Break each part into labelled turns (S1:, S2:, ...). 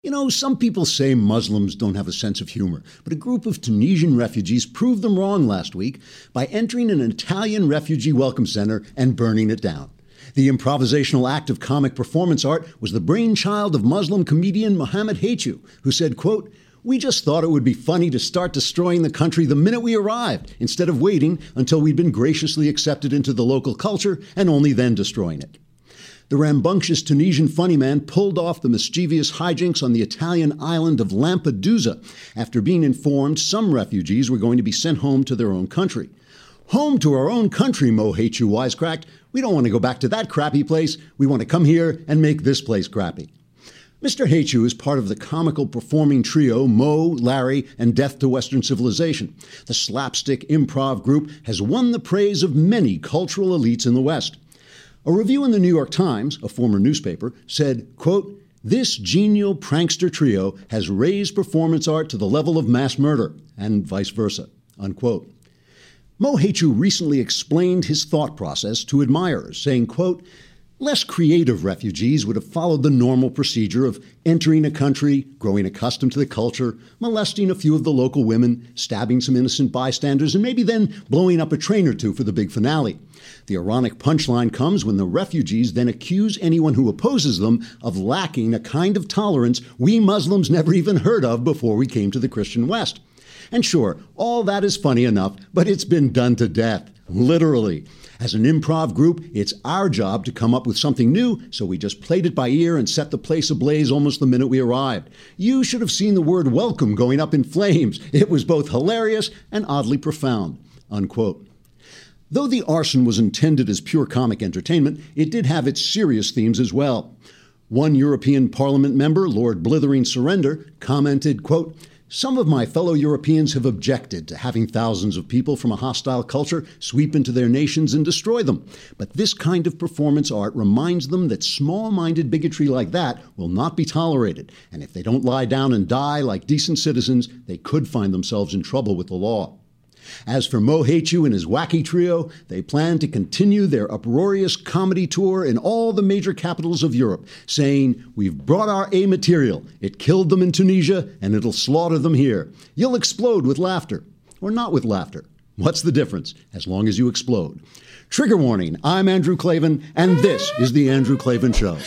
S1: You know, some people say Muslims don't have a sense of humor, but a group of Tunisian refugees proved them wrong last week by entering an Italian refugee welcome center and burning it down. The improvisational act of comic performance art was the brainchild of Muslim comedian Mohammed Haichu, who said, quote, we just thought it would be funny to start destroying the country the minute we arrived, instead of waiting until we'd been graciously accepted into the local culture and only then destroying it. The rambunctious Tunisian funny man pulled off the mischievous hijinks on the Italian island of Lampedusa after being informed some refugees were going to be sent home to their own country. Home to our own country, Mo Haichu wisecracked. We don't want to go back to that crappy place. We want to come here and make this place crappy. Mr. Haichu is part of the comical performing trio Mo, Larry, and Death to Western Civilization. The slapstick improv group has won the praise of many cultural elites in the West. A review in the New York Times, a former newspaper, said, quote, this genial prankster trio has raised performance art to the level of mass murder, and vice versa. Unquote. Mo Haichu recently explained his thought process to admirers, saying, quote, Less creative refugees would have followed the normal procedure of entering a country, growing accustomed to the culture, molesting a few of the local women, stabbing some innocent bystanders, and maybe then blowing up a train or two for the big finale. The ironic punchline comes when the refugees then accuse anyone who opposes them of lacking a kind of tolerance we Muslims never even heard of before we came to the Christian West. And sure, all that is funny enough, but it's been done to death, literally. As an improv group, it's our job to come up with something new, so we just played it by ear and set the place ablaze almost the minute we arrived. You should have seen the word welcome going up in flames. It was both hilarious and oddly profound. Unquote. Though the arson was intended as pure comic entertainment, it did have its serious themes as well. One European Parliament member, Lord Blithering Surrender, commented, quote, some of my fellow Europeans have objected to having thousands of people from a hostile culture sweep into their nations and destroy them. But this kind of performance art reminds them that small minded bigotry like that will not be tolerated. And if they don't lie down and die like decent citizens, they could find themselves in trouble with the law. As for Mo Haichu and his wacky trio, they plan to continue their uproarious comedy tour in all the major capitals of Europe, saying, We've brought our A material. It killed them in Tunisia, and it'll slaughter them here. You'll explode with laughter. Or not with laughter. What's the difference? As long as you explode. Trigger warning I'm Andrew Klavan, and this is The Andrew Klavan Show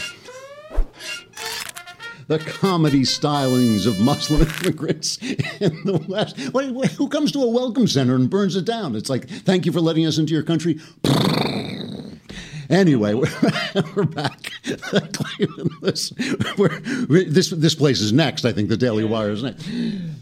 S1: the comedy stylings of Muslim immigrants in the West. Who comes to a welcome center and burns it down? It's like, thank you for letting us into your country. Anyway, we're, we're back. this, this, this place is next. I think the Daily Wire is next.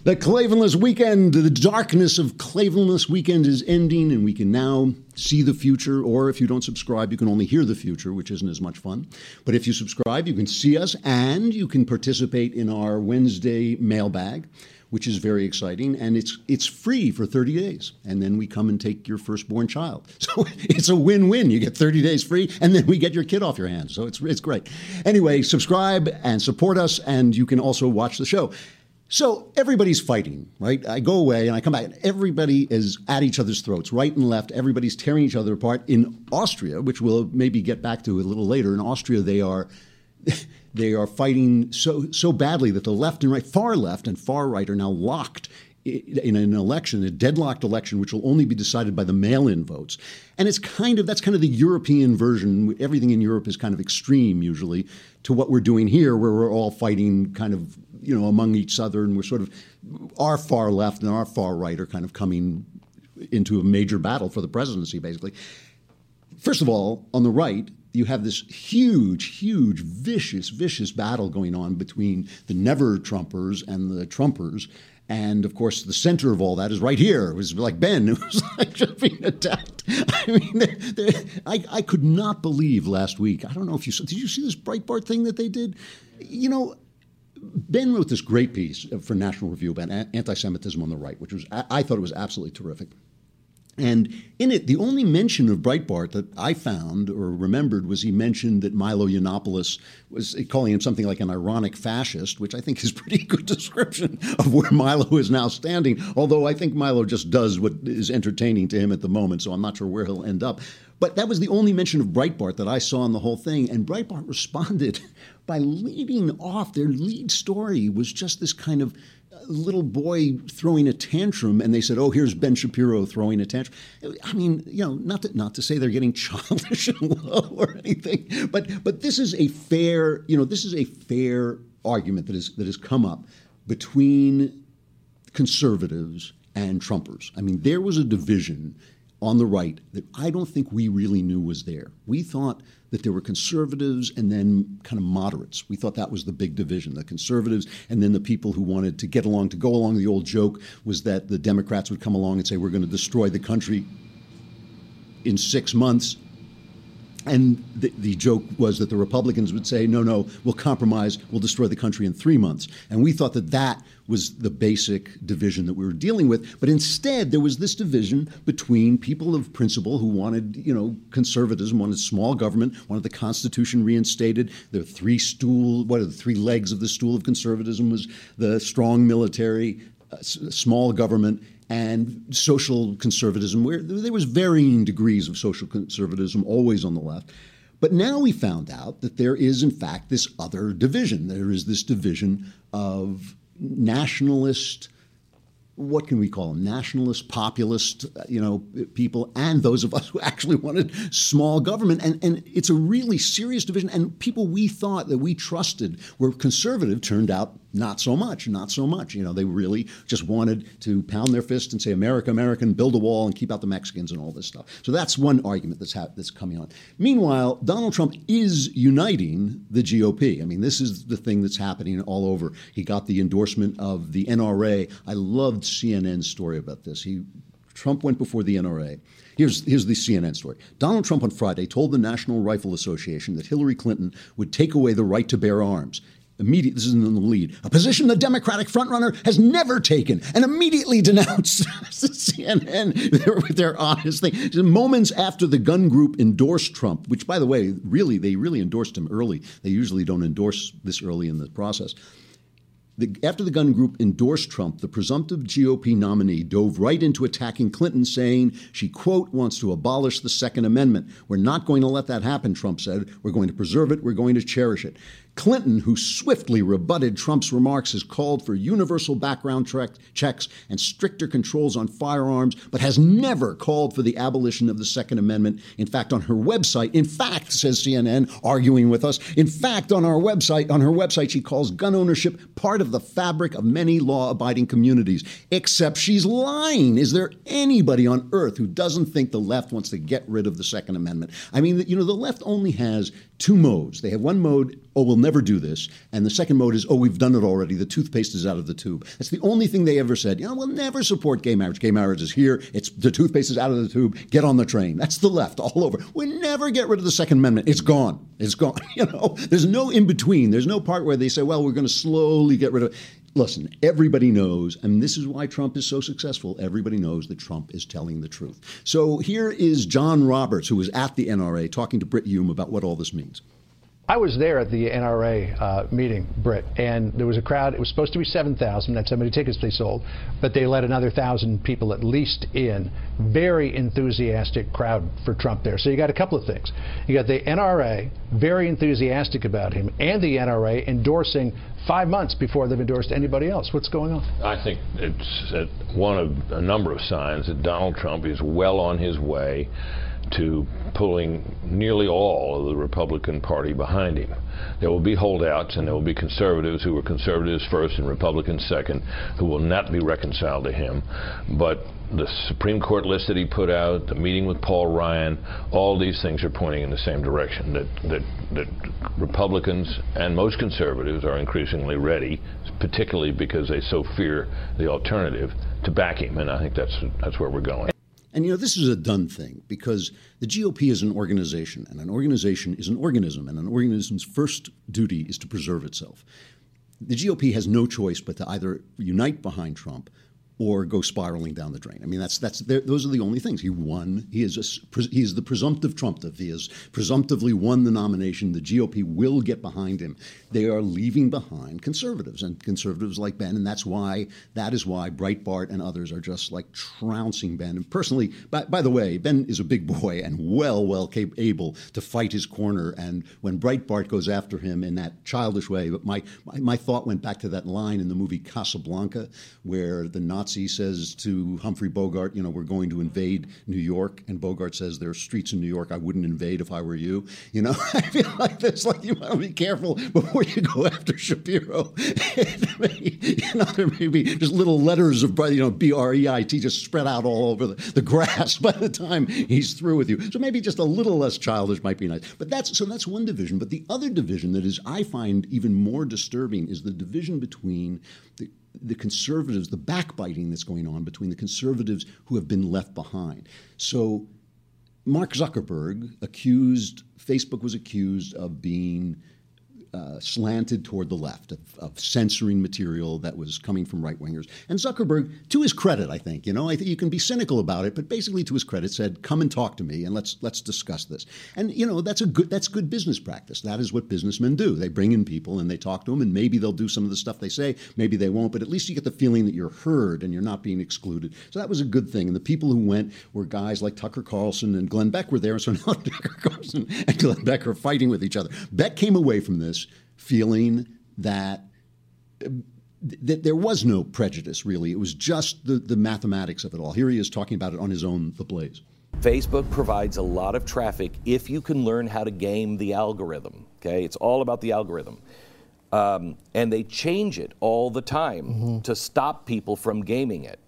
S1: The Klavanless weekend, the darkness of Klavanless weekend is ending, and we can now see the future. Or if you don't subscribe, you can only hear the future, which isn't as much fun. But if you subscribe, you can see us and you can participate in our Wednesday mailbag which is very exciting, and it's it's free for 30 days, and then we come and take your firstborn child. So it's a win-win. You get 30 days free, and then we get your kid off your hands. So it's it's great. Anyway, subscribe and support us, and you can also watch the show. So everybody's fighting, right? I go away and I come back, and everybody is at each other's throats, right and left. Everybody's tearing each other apart. In Austria, which we'll maybe get back to a little later, in Austria they are they are fighting so so badly that the left and right, far left and far right, are now locked in an election, a deadlocked election, which will only be decided by the mail-in votes. And it's kind of that's kind of the European version. Everything in Europe is kind of extreme usually to what we're doing here, where we're all fighting kind of you know among each other, and we're sort of our far left and our far right are kind of coming into a major battle for the presidency, basically. First of all, on the right, you have this huge, huge, vicious, vicious battle going on between the never Trumpers and the Trumpers. And of course, the center of all that is right here. It was like Ben, who was like just being attacked. I mean, they're, they're, I, I could not believe last week. I don't know if you saw, did you see this Breitbart thing that they did? You know, Ben wrote this great piece for National Review about anti Semitism on the right, which was, I thought it was absolutely terrific. And in it, the only mention of Breitbart that I found or remembered was he mentioned that Milo Yiannopoulos was calling him something like an ironic fascist, which I think is pretty good description of where Milo is now standing. Although I think Milo just does what is entertaining to him at the moment, so I'm not sure where he'll end up. But that was the only mention of Breitbart that I saw in the whole thing. And Breitbart responded by leading off. Their lead story was just this kind of uh, little boy throwing a tantrum, and they said, "Oh, here's Ben Shapiro throwing a tantrum." I mean, you know, not to, not to say they're getting childish or anything, but but this is a fair, you know, this is a fair argument that is that has come up between conservatives and Trumpers. I mean, there was a division on the right that I don't think we really knew was there. We thought that there were conservatives and then kind of moderates. We thought that was the big division the conservatives and then the people who wanted to get along, to go along. The old joke was that the Democrats would come along and say, We're going to destroy the country in six months. And the, the, joke was that the Republicans would say, no, no, we'll compromise, we'll destroy the country in three months. And we thought that that was the basic division that we were dealing with. But instead, there was this division between people of principle who wanted, you know, conservatism, wanted small government, wanted the Constitution reinstated. The three stool, what are the three legs of the stool of conservatism was the strong military, uh, small government, and social conservatism, where there was varying degrees of social conservatism always on the left. But now we found out that there is, in fact, this other division. There is this division of nationalist what can we call them? Nationalist, populist, uh, you know, people, and those of us who actually wanted small government. And, and it's a really serious division. And people we thought that we trusted were conservative turned out not so much, not so much. You know, they really just wanted to pound their fist and say, America, American, build a wall and keep out the Mexicans and all this stuff. So that's one argument that's, ha- that's coming on. Meanwhile, Donald Trump is uniting the GOP. I mean, this is the thing that's happening all over. He got the endorsement of the NRA. I loved CNN's story about this. He Trump went before the NRA. Here's, here's the CNN story. Donald Trump on Friday told the National Rifle Association that Hillary Clinton would take away the right to bear arms immediate this is in the lead a position the democratic frontrunner has never taken and immediately denounced cnn their, their honest thing moments after the gun group endorsed trump which by the way really they really endorsed him early they usually don't endorse this early in the process the, after the gun group endorsed Trump, the presumptive GOP nominee dove right into attacking Clinton, saying she, quote, wants to abolish the Second Amendment. We're not going to let that happen, Trump said. We're going to preserve it. We're going to cherish it. Clinton, who swiftly rebutted Trump's remarks, has called for universal background check, checks and stricter controls on firearms, but has never called for the abolition of the Second Amendment. In fact, on her website, in fact, says CNN, arguing with us, in fact, on our website, on her website, she calls gun ownership part of the fabric of many law-abiding communities. Except she's lying. Is there anybody on earth who doesn't think the left wants to get rid of the Second Amendment? I mean, you know, the left only has two modes. They have one mode, oh, we'll never do this. And the second mode is, oh, we've done it already. The toothpaste is out of the tube. That's the only thing they ever said. You know, we'll never support gay marriage. Gay marriage is here. It's the toothpaste is out of the tube. Get on the train. That's the left all over. We never get rid of the Second Amendment. It's gone. It's gone. You know, there's no in between. There's no part where they say, well, we're going to slowly get rid of it. Listen, everybody knows, and this is why Trump is so successful. Everybody knows that Trump is telling the truth. So here is John Roberts, who was at the NRA, talking to Brit Hume about what all this means.
S2: I was there at the NRA uh, meeting, Brit, and there was a crowd. It was supposed to be 7,000. That's how many tickets they sold, but they let another thousand people at least in. Very enthusiastic crowd for Trump there. So you got a couple of things. You got the NRA very enthusiastic about him, and the NRA endorsing five months before they've endorsed anybody else. What's going on?
S3: I think it's one of a number of signs that Donald Trump is well on his way to pulling nearly all of the Republican Party behind him. There will be holdouts and there will be conservatives who were conservatives first and Republicans second who will not be reconciled to him. But the Supreme Court list that he put out, the meeting with Paul Ryan, all these things are pointing in the same direction that, that, that Republicans and most conservatives are increasingly ready, particularly because they so fear the alternative, to back him. And I think that's, that's where we're going.
S1: And you know, this is a done thing because the GOP is an organization, and an organization is an organism, and an organism's first duty is to preserve itself. The GOP has no choice but to either unite behind Trump or go spiraling down the drain. I mean, that's that's those are the only things. He won. He is a, he is the presumptive Trumptive. He has presumptively won the nomination. The GOP will get behind him. They are leaving behind conservatives and conservatives like Ben, and that's why that is why Breitbart and others are just like trouncing Ben. And personally, by, by the way, Ben is a big boy and well, well able to fight his corner. And when Breitbart goes after him in that childish way, but my, my my thought went back to that line in the movie Casablanca where the Nazis Nazi says to Humphrey Bogart, you know, we're going to invade New York, and Bogart says there are streets in New York I wouldn't invade if I were you. You know, I feel like there's like you want to be careful before you go after Shapiro. you know, there may be just little letters of you know B R E I T just spread out all over the, the grass by the time he's through with you. So maybe just a little less childish might be nice. But that's so that's one division. But the other division that is I find even more disturbing is the division between the the conservatives, the backbiting that's going on between the conservatives who have been left behind. So, Mark Zuckerberg accused, Facebook was accused of being uh, slanted toward the left, of, of, censoring material that was coming from right wingers. And Zuckerberg, to his credit, I think, you know, I think you can be cynical about it, but basically to his credit, said, "Come and talk to me, and let's let's discuss this." And you know, that's a good that's good business practice. That is what businessmen do. They bring in people and they talk to them, and maybe they'll do some of the stuff they say, maybe they won't, but at least you get the feeling that you're heard and you're not being excluded. So that was a good thing. And the people who went were guys like Tucker Carlson and Glenn Beck were there, so now Tucker Carlson and Glenn Beck are fighting with each other. Beck came away from this feeling that that there was no prejudice really. It was just the, the mathematics of it all. Here he is talking about it on his own, The Blaze.
S4: Facebook provides a lot of traffic if you can learn how to game the algorithm. Okay, it's all about the algorithm. Um, and they change it all the time mm-hmm. to stop people from gaming it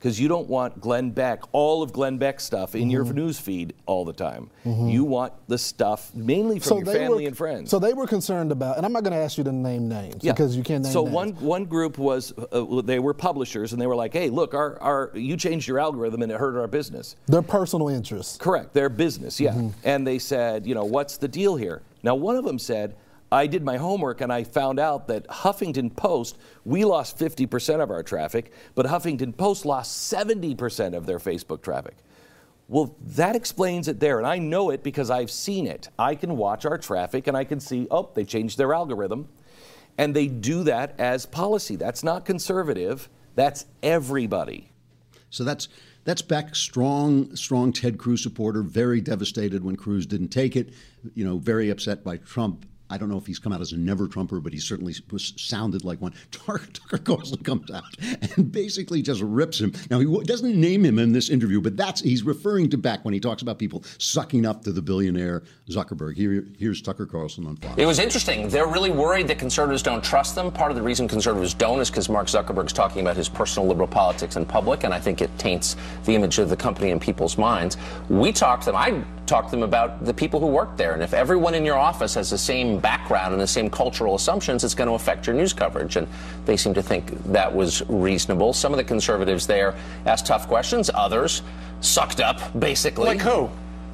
S4: because you don't want Glenn Beck, all of Glenn Beck stuff in mm-hmm. your news feed all the time. Mm-hmm. You want the stuff mainly from so your family
S5: were,
S4: and friends.
S5: So they were concerned about, and I'm not going to ask you to name names yeah. because you can't name
S4: so
S5: names.
S4: one one group was uh, they were publishers and they were like, hey, look, our, our you changed your algorithm and it hurt our business.
S5: Their personal interests.
S4: Correct, their business, yeah. Mm-hmm. And they said, you know, what's the deal here? Now one of them said I did my homework and I found out that Huffington Post, we lost 50% of our traffic, but Huffington Post lost 70% of their Facebook traffic. Well, that explains it there. And I know it because I've seen it. I can watch our traffic and I can see, oh, they changed their algorithm. And they do that as policy. That's not conservative, that's everybody.
S1: So that's that's Beck, strong, strong Ted Cruz supporter, very devastated when Cruz didn't take it, you know, very upset by Trump I don't know if he's come out as a never Trumper, but he certainly was, sounded like one. Tucker Carlson comes out and basically just rips him. Now, he doesn't name him in this interview, but that's he's referring to Beck when he talks about people sucking up to the billionaire Zuckerberg. Here, here's Tucker Carlson on Fox.
S6: It was interesting. They're really worried that conservatives don't trust them. Part of the reason conservatives don't is because Mark Zuckerberg's talking about his personal liberal politics in public, and I think it taints the image of the company in people's minds. We talked to them. I talked to them about the people who work there, and if everyone in your office has the same background and the same cultural assumptions, it's going to affect your news coverage. And they seem to think that was reasonable. Some of the conservatives there asked tough questions, others sucked up, basically.
S7: Like who?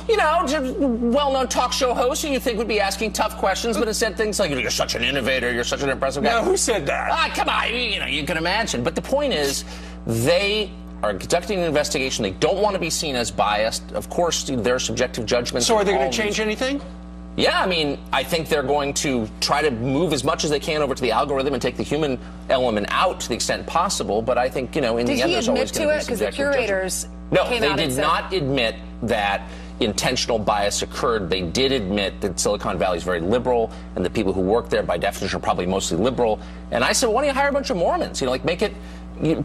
S6: you know, well-known talk show host who you think would be asking tough questions, but instead things like, "You're such an innovator. You're such an impressive guy."
S7: No, who said that?
S6: Ah, come on. You know, you can imagine. But the point is, they are conducting an investigation. They don't want to be seen as biased. Of course, their subjective judgments.
S7: So, are they going to change anything?
S6: Yeah, I mean, I think they're going to try to move as much as they can over to the algorithm and take the human element out to the extent possible. But I think, you know, in
S8: did
S6: the end, there's always
S8: going to be Because the curators
S6: No, they did not admit that intentional bias occurred. They did admit that Silicon Valley is very liberal, and the people who work there, by definition, are probably mostly liberal. And I said, well, why don't you hire a bunch of Mormons? You know, like make it you,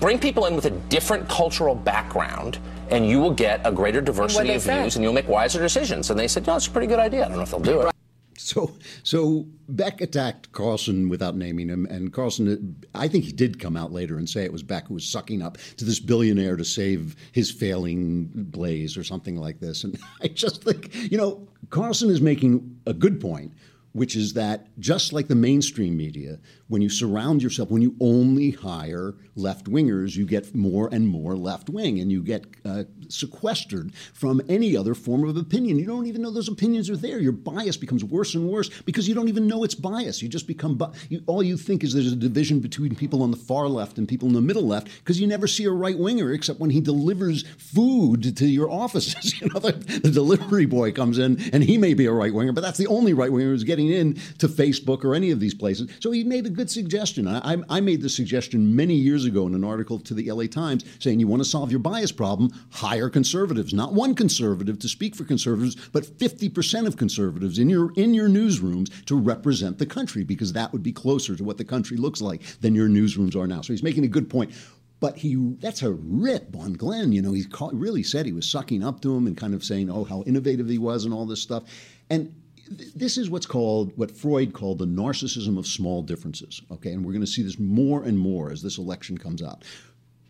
S6: bring people in with a different cultural background, and you will get a greater diversity of said? views, and you'll make wiser decisions. And they said, no, it's a pretty good idea. I don't know if they'll do it.
S1: So, so Beck attacked Carlson without naming him, and Carlson, I think he did come out later and say it was Beck who was sucking up to this billionaire to save his failing blaze or something like this. And I just think, you know, Carlson is making a good point which is that just like the mainstream media, when you surround yourself, when you only hire left wingers, you get more and more left wing and you get uh, sequestered from any other form of opinion. You don't even know those opinions are there. Your bias becomes worse and worse because you don't even know it's bias. You just become, bu- you, all you think is there's a division between people on the far left and people in the middle left because you never see a right winger except when he delivers food to your offices. you know, the, the delivery boy comes in and he may be a right winger, but that's the only right winger who's getting in to Facebook or any of these places. So he made a good suggestion. I, I made the suggestion many years ago in an article to the LA Times saying you want to solve your bias problem, hire conservatives. Not one conservative to speak for conservatives, but 50% of conservatives in your in your newsrooms to represent the country because that would be closer to what the country looks like than your newsrooms are now. So he's making a good point. But he that's a rip on Glenn. You know, he really said he was sucking up to him and kind of saying, oh, how innovative he was and all this stuff. And this is what's called what Freud called the narcissism of small differences. Okay, and we're going to see this more and more as this election comes out.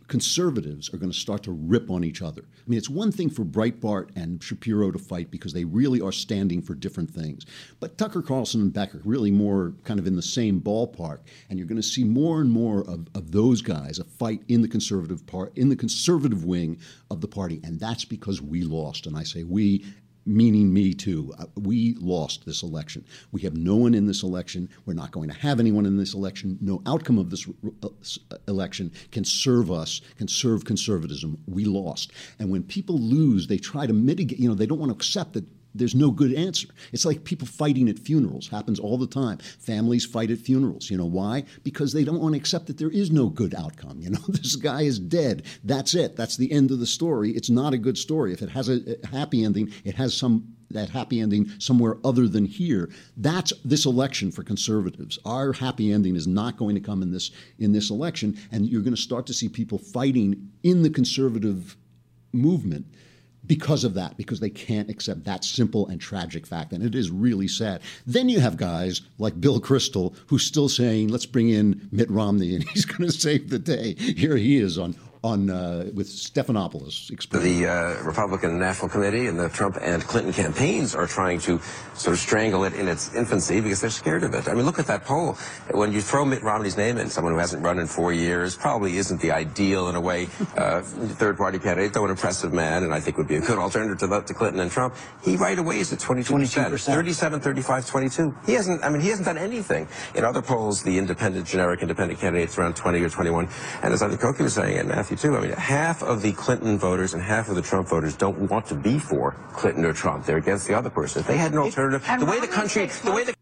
S1: Conservatives are going to start to rip on each other. I mean, it's one thing for Breitbart and Shapiro to fight because they really are standing for different things. But Tucker Carlson and Beck are really more kind of in the same ballpark, and you're going to see more and more of, of those guys a fight in the conservative part in the conservative wing of the party, and that's because we lost. And I say we meaning me too. Uh, we lost this election. We have no one in this election. We're not going to have anyone in this election. No outcome of this uh, uh, election can serve us, can serve conservatism. We lost. And when people lose, they try to mitigate, you know, they don't want to accept that there's no good answer. It's like people fighting at funerals. Happens all the time. Families fight at funerals. You know why? Because they don't want to accept that there is no good outcome. You know, this guy is dead. That's it. That's the end of the story. It's not a good story. If it has a happy ending, it has some that happy ending somewhere other than here. That's this election for conservatives. Our happy ending is not going to come in this in this election, and you're going to start to see people fighting in the conservative movement because of that, because they can't accept that simple and tragic fact. And it is really sad. Then you have guys like Bill Kristol who's still saying, let's bring in Mitt Romney and he's going to save the day. Here he is on on uh, with Stephanopoulos.
S7: Explain. The uh, Republican National Committee and the Trump and Clinton campaigns are trying to sort of strangle it in its infancy because they're scared of it. I mean, look at that poll. When you throw Mitt Romney's name in, someone who hasn't run in four years, probably isn't the ideal in a way uh, third-party candidate, though an impressive man, and I think would be a good alternative to, to Clinton and Trump. He right away is at 22 percent, 37, 35, 22. He hasn't. I mean, he hasn't done anything. In other polls, the independent, generic independent candidates around 20 or 21. And as I think Cokie was saying, and Matthew too. I mean, half of the Clinton voters and half of the Trump voters don't want to be for Clinton or Trump. They're against the other person. If they had an alternative, the way the country, the way the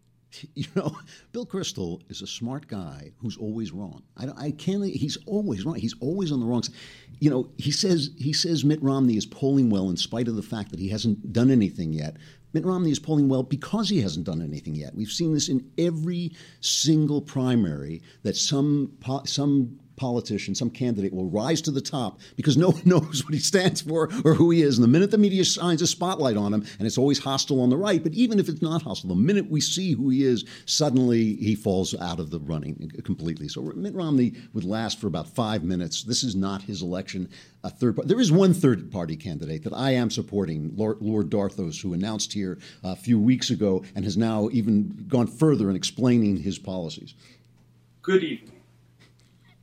S1: you know, Bill Kristol is a smart guy who's always wrong. I, I, can't. He's always wrong. He's always on the wrong side. You know, he says he says Mitt Romney is polling well in spite of the fact that he hasn't done anything yet. Mitt Romney is polling well because he hasn't done anything yet. We've seen this in every single primary that some some politician, some candidate will rise to the top because no one knows what he stands for or who he is. And the minute the media shines a spotlight on him, and it's always hostile on the right, but even if it's not hostile, the minute we see who he is, suddenly he falls out of the running completely. So Mitt Romney would last for about five minutes. This is not his election. A third, there is one third party candidate that I am supporting, Lord, Lord Darthos, who announced here a few weeks ago and has now even gone further in explaining his policies.
S8: Good evening.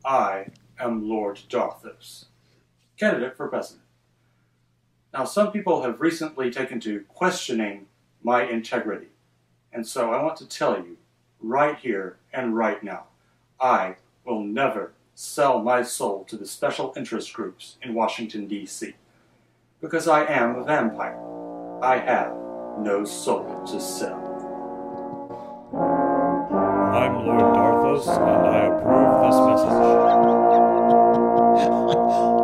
S8: I am Lord Darthos, candidate for president. Now, some people have recently taken to questioning my integrity, and so I want to tell you right here and right now I will never sell my soul to the special interest groups in Washington, D.C. Because I am a vampire. I have no soul to sell.
S9: I'm Lord Darthos, and I approve this
S1: message.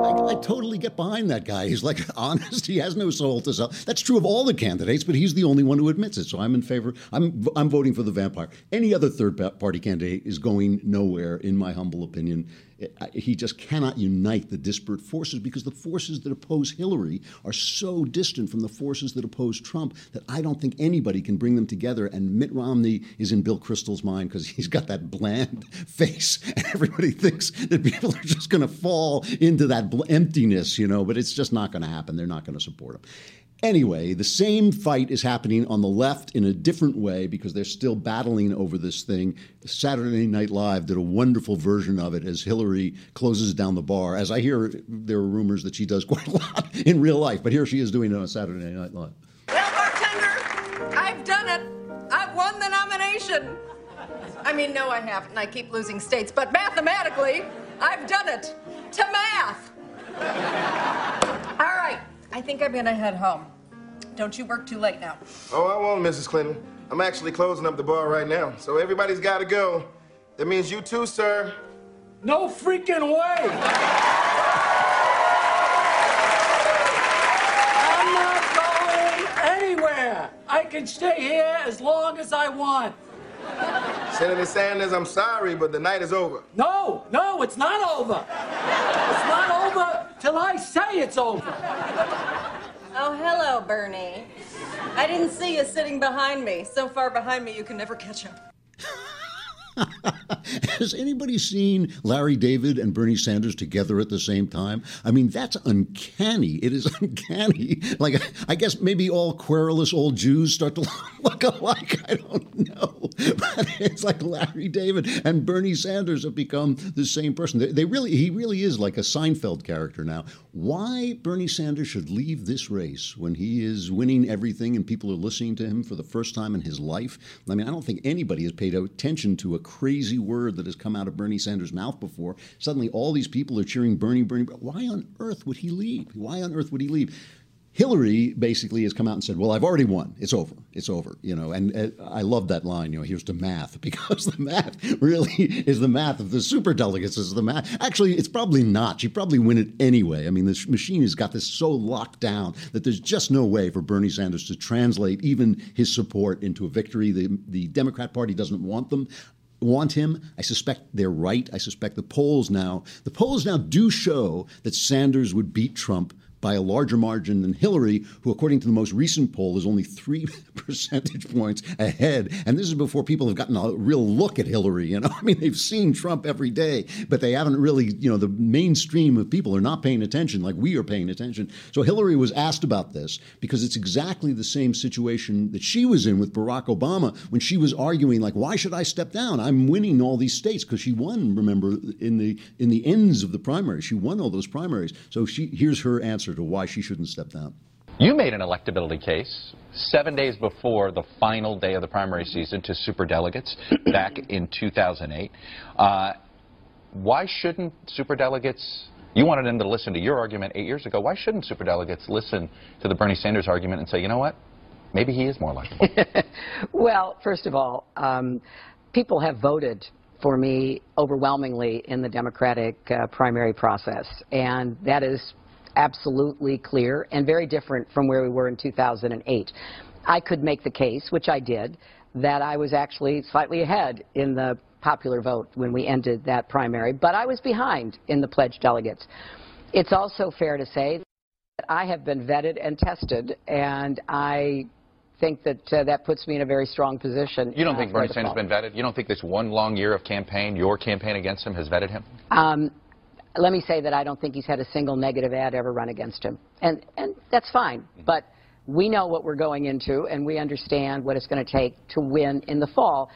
S1: I, I, totally get behind that guy. He's like honest. He has no soul to sell. That's true of all the candidates, but he's the only one who admits it. So I'm in favor. I'm I'm voting for the vampire. Any other third party candidate is going nowhere, in my humble opinion he just cannot unite the disparate forces because the forces that oppose Hillary are so distant from the forces that oppose Trump that I don't think anybody can bring them together. And Mitt Romney is in Bill Kristol's mind because he's got that bland face, and everybody thinks that people are just going to fall into that emptiness, you know. But it's just not going to happen. They're not going to support him. Anyway, the same fight is happening on the left in a different way because they're still battling over this thing. Saturday Night Live did a wonderful version of it as Hillary closes down the bar. As I hear, there are rumors that she does quite a lot in real life, but here she is doing it on Saturday Night Live.
S10: Well, bartender, I've done it. I've won the nomination. I mean, no, I haven't. I keep losing states, but mathematically, I've done it. To math. All right. I think I'm gonna head home. Don't you work too late now.
S11: Oh, I won't, Mrs. Clinton. I'm actually closing up the bar right now, so everybody's got to go. That means you too, sir.
S12: No freaking way! I'm not going anywhere. I can stay here as long as I want.
S11: Senator Sanders, I'm sorry, but the night is over.
S12: No, no, it's not over. It's not over till I say it's over.
S10: Oh, hello, Bernie. I didn't see you sitting behind me. So far behind me, you can never catch up.
S1: Has anybody seen Larry David and Bernie Sanders together at the same time? I mean, that's uncanny. It is uncanny. Like, I guess maybe all querulous old Jews start to look alike. I don't know. But it's like Larry David and Bernie Sanders have become the same person. They, they really, he really is like a Seinfeld character now. Why Bernie Sanders should leave this race when he is winning everything and people are listening to him for the first time in his life? I mean, I don't think anybody has paid attention to a crazy word that has come out of Bernie Sanders' mouth before. Suddenly, all these people are cheering Bernie, Bernie. Why on earth would he leave? Why on earth would he leave? Hillary basically has come out and said, "Well, I've already won. It's over. It's over." You know, and uh, I love that line. You know, here's the math because the math really is the math of the super delegates. Is the math actually? It's probably not. She probably win it anyway. I mean, this machine has got this so locked down that there's just no way for Bernie Sanders to translate even his support into a victory. The the Democrat Party doesn't want them want him. I suspect they're right. I suspect the polls now, the polls now do show that Sanders would beat Trump by a larger margin than Hillary, who, according to the most recent poll, is only three percentage points ahead. And this is before people have gotten a real look at Hillary. You know, I mean, they've seen Trump every day, but they haven't really, you know, the mainstream of people are not paying attention like we are paying attention. So Hillary was asked about this because it's exactly the same situation that she was in with Barack Obama when she was arguing, like, why should I step down? I'm winning all these states because she won. Remember, in the in the ends of the primary, she won all those primaries. So she here's her answer to why she shouldn't step down.
S13: You made an electability case seven days before the final day of the primary season to superdelegates back in 2008. Uh, why shouldn't superdelegates, you wanted them to listen to your argument eight years ago, why shouldn't superdelegates listen to the Bernie Sanders argument and say, you know what, maybe he is more likable?
S14: well, first of all, um, people have voted for me overwhelmingly in the Democratic uh, primary process, and that is absolutely clear and very different from where we were in 2008. I could make the case, which I did, that I was actually slightly ahead in the popular vote when we ended that primary, but I was behind in the pledged delegates. It's also fair to say that I have been vetted and tested, and I think that uh, that puts me in a very strong position.
S13: You don't
S14: uh,
S13: think Bernie Sanders has been vetted? You don't think this one long year of campaign, your campaign against him, has vetted him?
S14: Um, let me say that I don't think he's had a single negative ad ever run against him. And, and that's fine. Mm-hmm. But we know what we're going into, and we understand what it's going to take to win in the fall.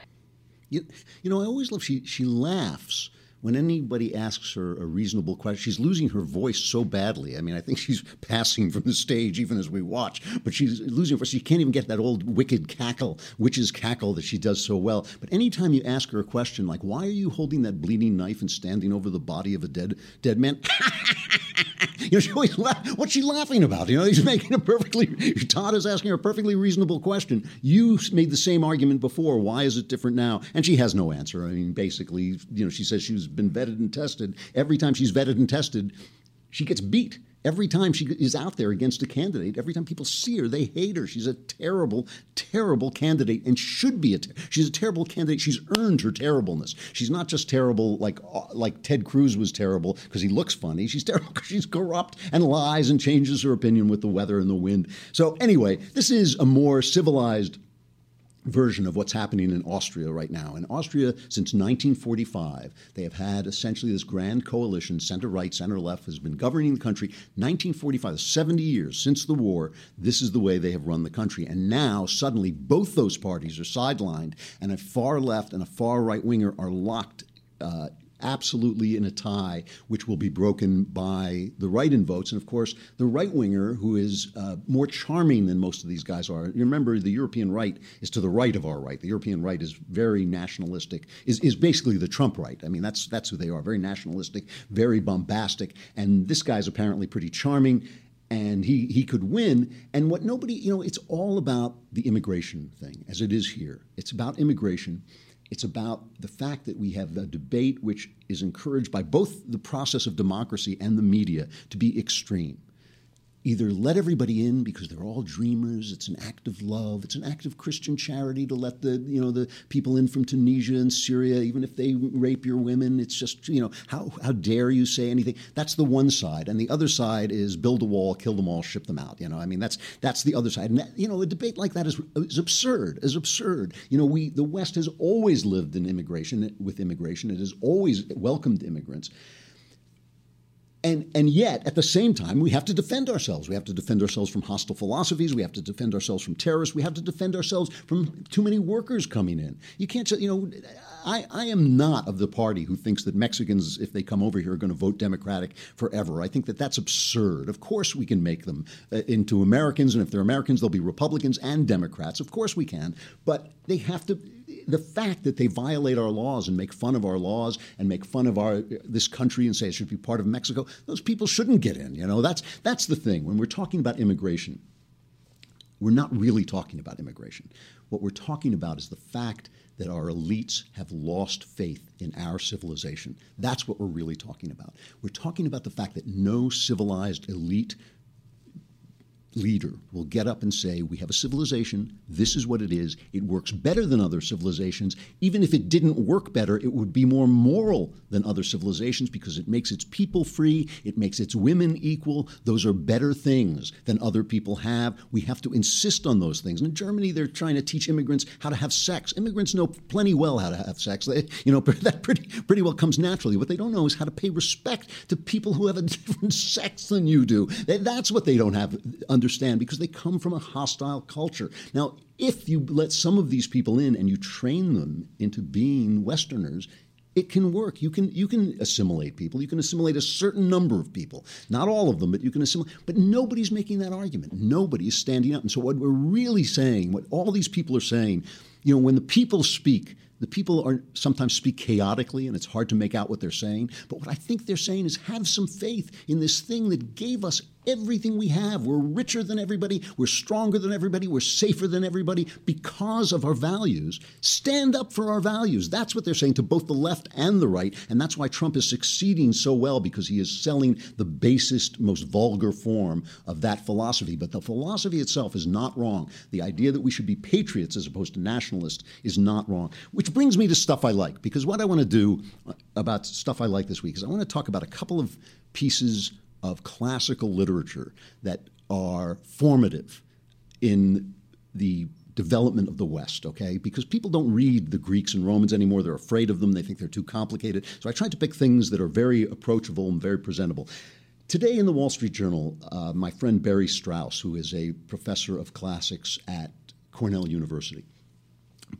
S1: You, you know, I always love she she laughs when anybody asks her a reasonable question, she's losing her voice so badly. I mean, I think she's passing from the stage even as we watch, but she's losing her voice. She can't even get that old wicked cackle, witch's cackle that she does so well. But anytime you ask her a question like, why are you holding that bleeding knife and standing over the body of a dead dead man? you know, she always. What's she laughing about? You know, he's making a perfectly, Todd is asking her a perfectly reasonable question. You made the same argument before. Why is it different now? And she has no answer. I mean, basically, you know, she says she's been vetted and tested. Every time she's vetted and tested, she gets beat. Every time she is out there against a candidate, every time people see her, they hate her. She's a terrible, terrible candidate and should be a. Ter- she's a terrible candidate. She's earned her terribleness. She's not just terrible like uh, like Ted Cruz was terrible because he looks funny. She's terrible because she's corrupt and lies and changes her opinion with the weather and the wind. So anyway, this is a more civilized version of what's happening in Austria right now. In Austria, since 1945, they have had essentially this grand coalition, center right, center left, has been governing the country. 1945, 70 years since the war, this is the way they have run the country. And now, suddenly, both those parties are sidelined, and a far left and a far right winger are locked uh, absolutely in a tie, which will be broken by the right in votes. And of course, the right winger, who is uh, more charming than most of these guys are. You remember, the European right is to the right of our right. The European right is very nationalistic, is, is basically the Trump right. I mean, that's, that's who they are very nationalistic, very bombastic. And this guy's apparently pretty charming and he, he could win. And what nobody, you know, it's all about the immigration thing, as it is here. It's about immigration. It's about the fact that we have a debate which is encouraged by both the process of democracy and the media to be extreme either let everybody in because they're all dreamers it's an act of love it's an act of christian charity to let the you know the people in from tunisia and syria even if they rape your women it's just you know how, how dare you say anything? That's the one side and the other side is build a wall kill them all ship them out you know? I mean that's that's the other side and that, you know a debate like that is, is absurd is absurd. You know we the west has always lived in immigration with immigration it has always welcomed immigrants and, and yet, at the same time, we have to defend ourselves. We have to defend ourselves from hostile philosophies. We have to defend ourselves from terrorists. We have to defend ourselves from too many workers coming in. You can't you know, I, I am not of the party who thinks that Mexicans, if they come over here, are going to vote Democratic forever. I think that that's absurd. Of course, we can make them uh, into Americans, and if they're Americans, they'll be Republicans and Democrats. Of course, we can. But they have to the fact that they violate our laws and make fun of our laws and make fun of our this country and say it should be part of Mexico, those people shouldn't get in. You know, that's that's the thing. When we're talking about immigration, we're not really talking about immigration. What we're talking about is the fact that our elites have lost faith in our civilization. That's what we're really talking about. We're talking about the fact that no civilized elite leader will get up and say, We have a civilization, this is what it is, it works better than other civilizations. Even if it didn't work better, it would be more moral than other civilizations because it makes its people free, it makes its women equal. Those are better things than other people have. We have to insist on those things. In Germany, they're trying to teach immigrants how to have sex. Immigrants know plenty well how to have sex. They, you know, that pretty, pretty well comes naturally. What they don't know is how to pay respect to people who have a different sex than you do. That's what they don't have understand because they come from a hostile culture. Now, if you let some of these people in and you train them into being Westerners, it can work. You can you can assimilate people. You can assimilate a certain number of people, not all of them, but you can assimilate. But nobody's making that argument. Nobody is standing up. And so what we're really saying, what all these people are saying, you know, when the people speak, the people are sometimes speak chaotically and it's hard to make out what they're saying. But what I think they're saying is have some faith in this thing that gave us everything we have. We're richer than everybody. We're stronger than everybody. We're safer than everybody because of our values. Stand up for our values. That's what they're saying to both the left and the right. And that's why Trump is succeeding so well because he is selling the basest, most vulgar form of that philosophy. But the philosophy itself is not wrong. The idea that we should be patriots as opposed to nationalists is not wrong. Which brings me to stuff I like because what I want to do uh, about stuff I like this week is I want to talk about a couple of pieces of classical literature that are formative in the development of the West, okay? Because people don't read the Greeks and Romans anymore. They're afraid of them. They think they're too complicated. So I tried to pick things that are very approachable and very presentable. Today in the Wall Street Journal, uh, my friend Barry Strauss, who is a professor of classics at Cornell University,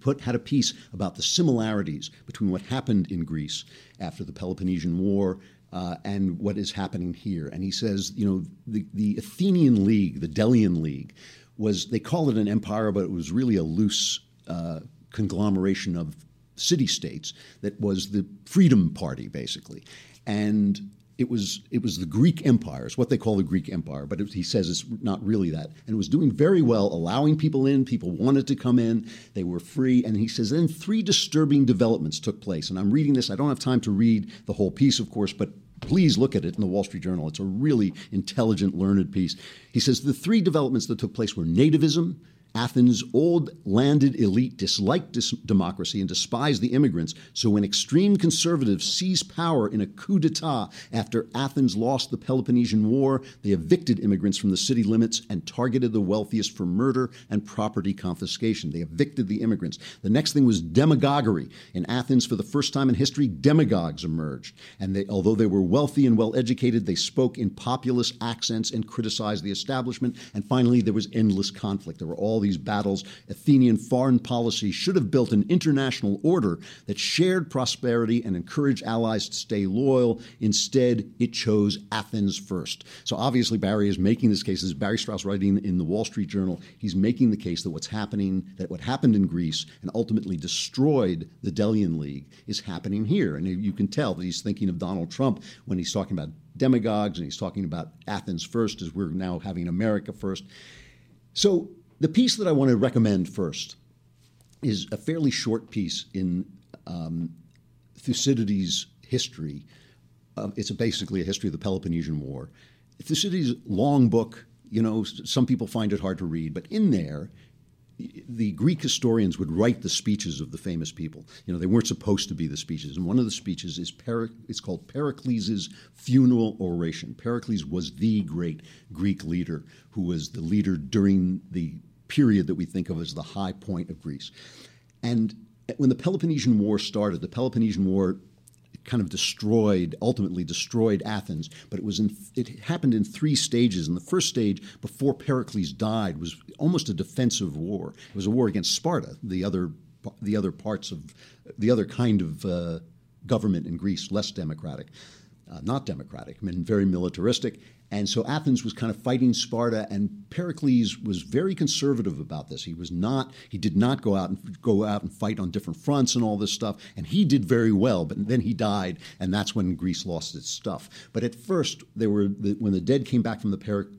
S1: put had a piece about the similarities between what happened in Greece after the Peloponnesian War uh, and what is happening here. And he says, you know, the, the Athenian League, the Delian League, was they call it an empire, but it was really a loose uh, conglomeration of city states that was the Freedom Party, basically. And it was it was the Greek Empire, it's what they call the Greek Empire, but it, he says it's not really that. And it was doing very well, allowing people in. People wanted to come in. They were free. And he says then three disturbing developments took place. And I'm reading this. I don't have time to read the whole piece, of course, but please look at it in the Wall Street Journal. It's a really intelligent, learned piece. He says the three developments that took place were nativism Athens' old landed elite disliked dis- democracy and despised the immigrants, so when extreme conservatives seized power in a coup d'etat after Athens lost the Peloponnesian War, they evicted immigrants from the city limits and targeted the wealthiest for murder and property confiscation. They evicted the immigrants. The next thing was demagoguery. In Athens, for the first time in history, demagogues emerged. And they, although they were wealthy and well educated, they spoke in populist accents and criticized the establishment. And finally, there was endless conflict. There were all these battles. Athenian foreign policy should have built an international order that shared prosperity and encouraged allies to stay loyal. Instead, it chose Athens first. So obviously, Barry is making this case. This is Barry Strauss writing in the Wall Street Journal. He's making the case that what's happening, that what happened in Greece and ultimately destroyed the Delian League is happening here. And you can tell that he's thinking of Donald Trump when he's talking about demagogues and he's talking about Athens first, as we're now having America first. So the piece that I want to recommend first is a fairly short piece in um, Thucydides' history. Uh, it's a basically a history of the Peloponnesian War. Thucydides' long book, you know, some people find it hard to read, but in there, the Greek historians would write the speeches of the famous people. You know, they weren't supposed to be the speeches. And one of the speeches is it's called Pericles' funeral oration. Pericles was the great Greek leader who was the leader during the period that we think of as the high point of Greece. And when the Peloponnesian War started, the Peloponnesian War kind of destroyed, ultimately destroyed Athens, but it was in, it happened in three stages. And the first stage, before Pericles died, was almost a defensive war. It was a war against Sparta, the other the other parts of the other kind of uh, government in Greece, less democratic, uh, not democratic, I mean very militaristic. And so Athens was kind of fighting Sparta, and Pericles was very conservative about this. He was not, he did not go out and go out and fight on different fronts and all this stuff. And he did very well, but then he died, and that's when Greece lost its stuff. But at first, they were when the dead came back from the Peric-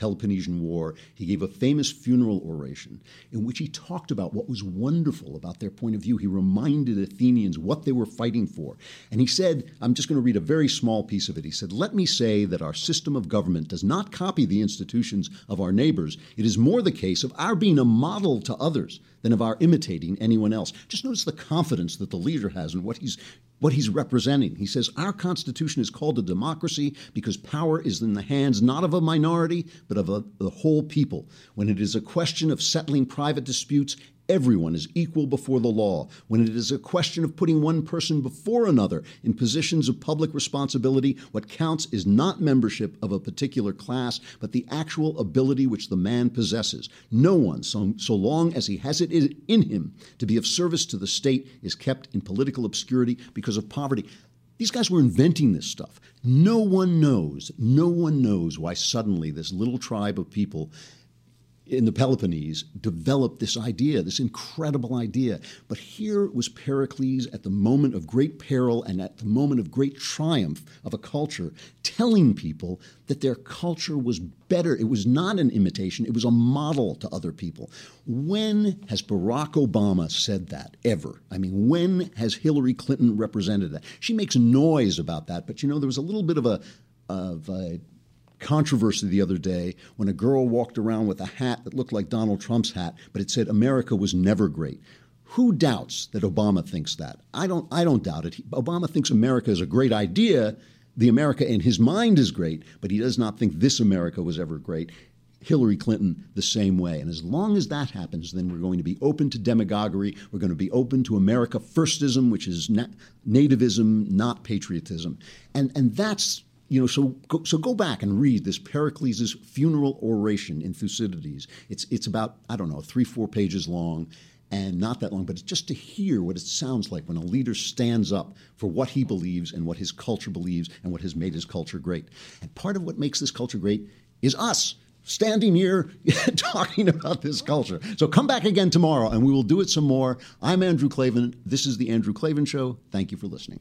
S1: Peloponnesian War, he gave a famous funeral oration in which he talked about what was wonderful about their point of view. He reminded Athenians what they were fighting for. And he said, I'm just going to read a very small piece of it. He said, Let me say that our system of government does not copy the institutions of our neighbors. It is more the case of our being a model to others than of our imitating anyone else. Just notice the confidence that the leader has in what he's what he's representing. He says, Our Constitution is called a democracy because power is in the hands not of a minority, but of a, the whole people. When it is a question of settling private disputes, everyone is equal before the law. When it is a question of putting one person before another in positions of public responsibility, what counts is not membership of a particular class, but the actual ability which the man possesses. No one, so, so long as he has it in him to be of service to the state, is kept in political obscurity because of poverty. These guys were inventing this stuff. No one knows, no one knows why suddenly this little tribe of people in the Peloponnese developed this idea, this incredible idea. But here was Pericles at the moment of great peril and at the moment of great triumph of a culture, telling people that their culture was better. It was not an imitation, it was a model to other people. When has Barack Obama said that ever? I mean, when has Hillary Clinton represented that? She makes noise about that, but you know, there was a little bit of a of a controversy the other day when a girl walked around with a hat that looked like Donald Trump's hat, but it said America was never great. Who doubts that Obama thinks that? I don't. I don't doubt it. He, Obama thinks America is a great idea. The America in his mind is great, but he does not think this America was ever great. Hillary Clinton the same way. And as long as that happens, then we're going to be open to demagoguery. We're going to be open to America firstism, which is na- nativism, not patriotism. And, and that's you know, so go, so go back and read this Pericles' funeral oration in Thucydides. It's it's about I don't know three four pages long, and not that long, but it's just to hear what it sounds like when a leader stands up for what he believes and what his culture believes and what has made his culture great. And part of what makes this culture great is us standing here talking about this culture. So come back again tomorrow and we will do it some more. I'm Andrew Klavan. This is the Andrew Klavan Show. Thank you for listening.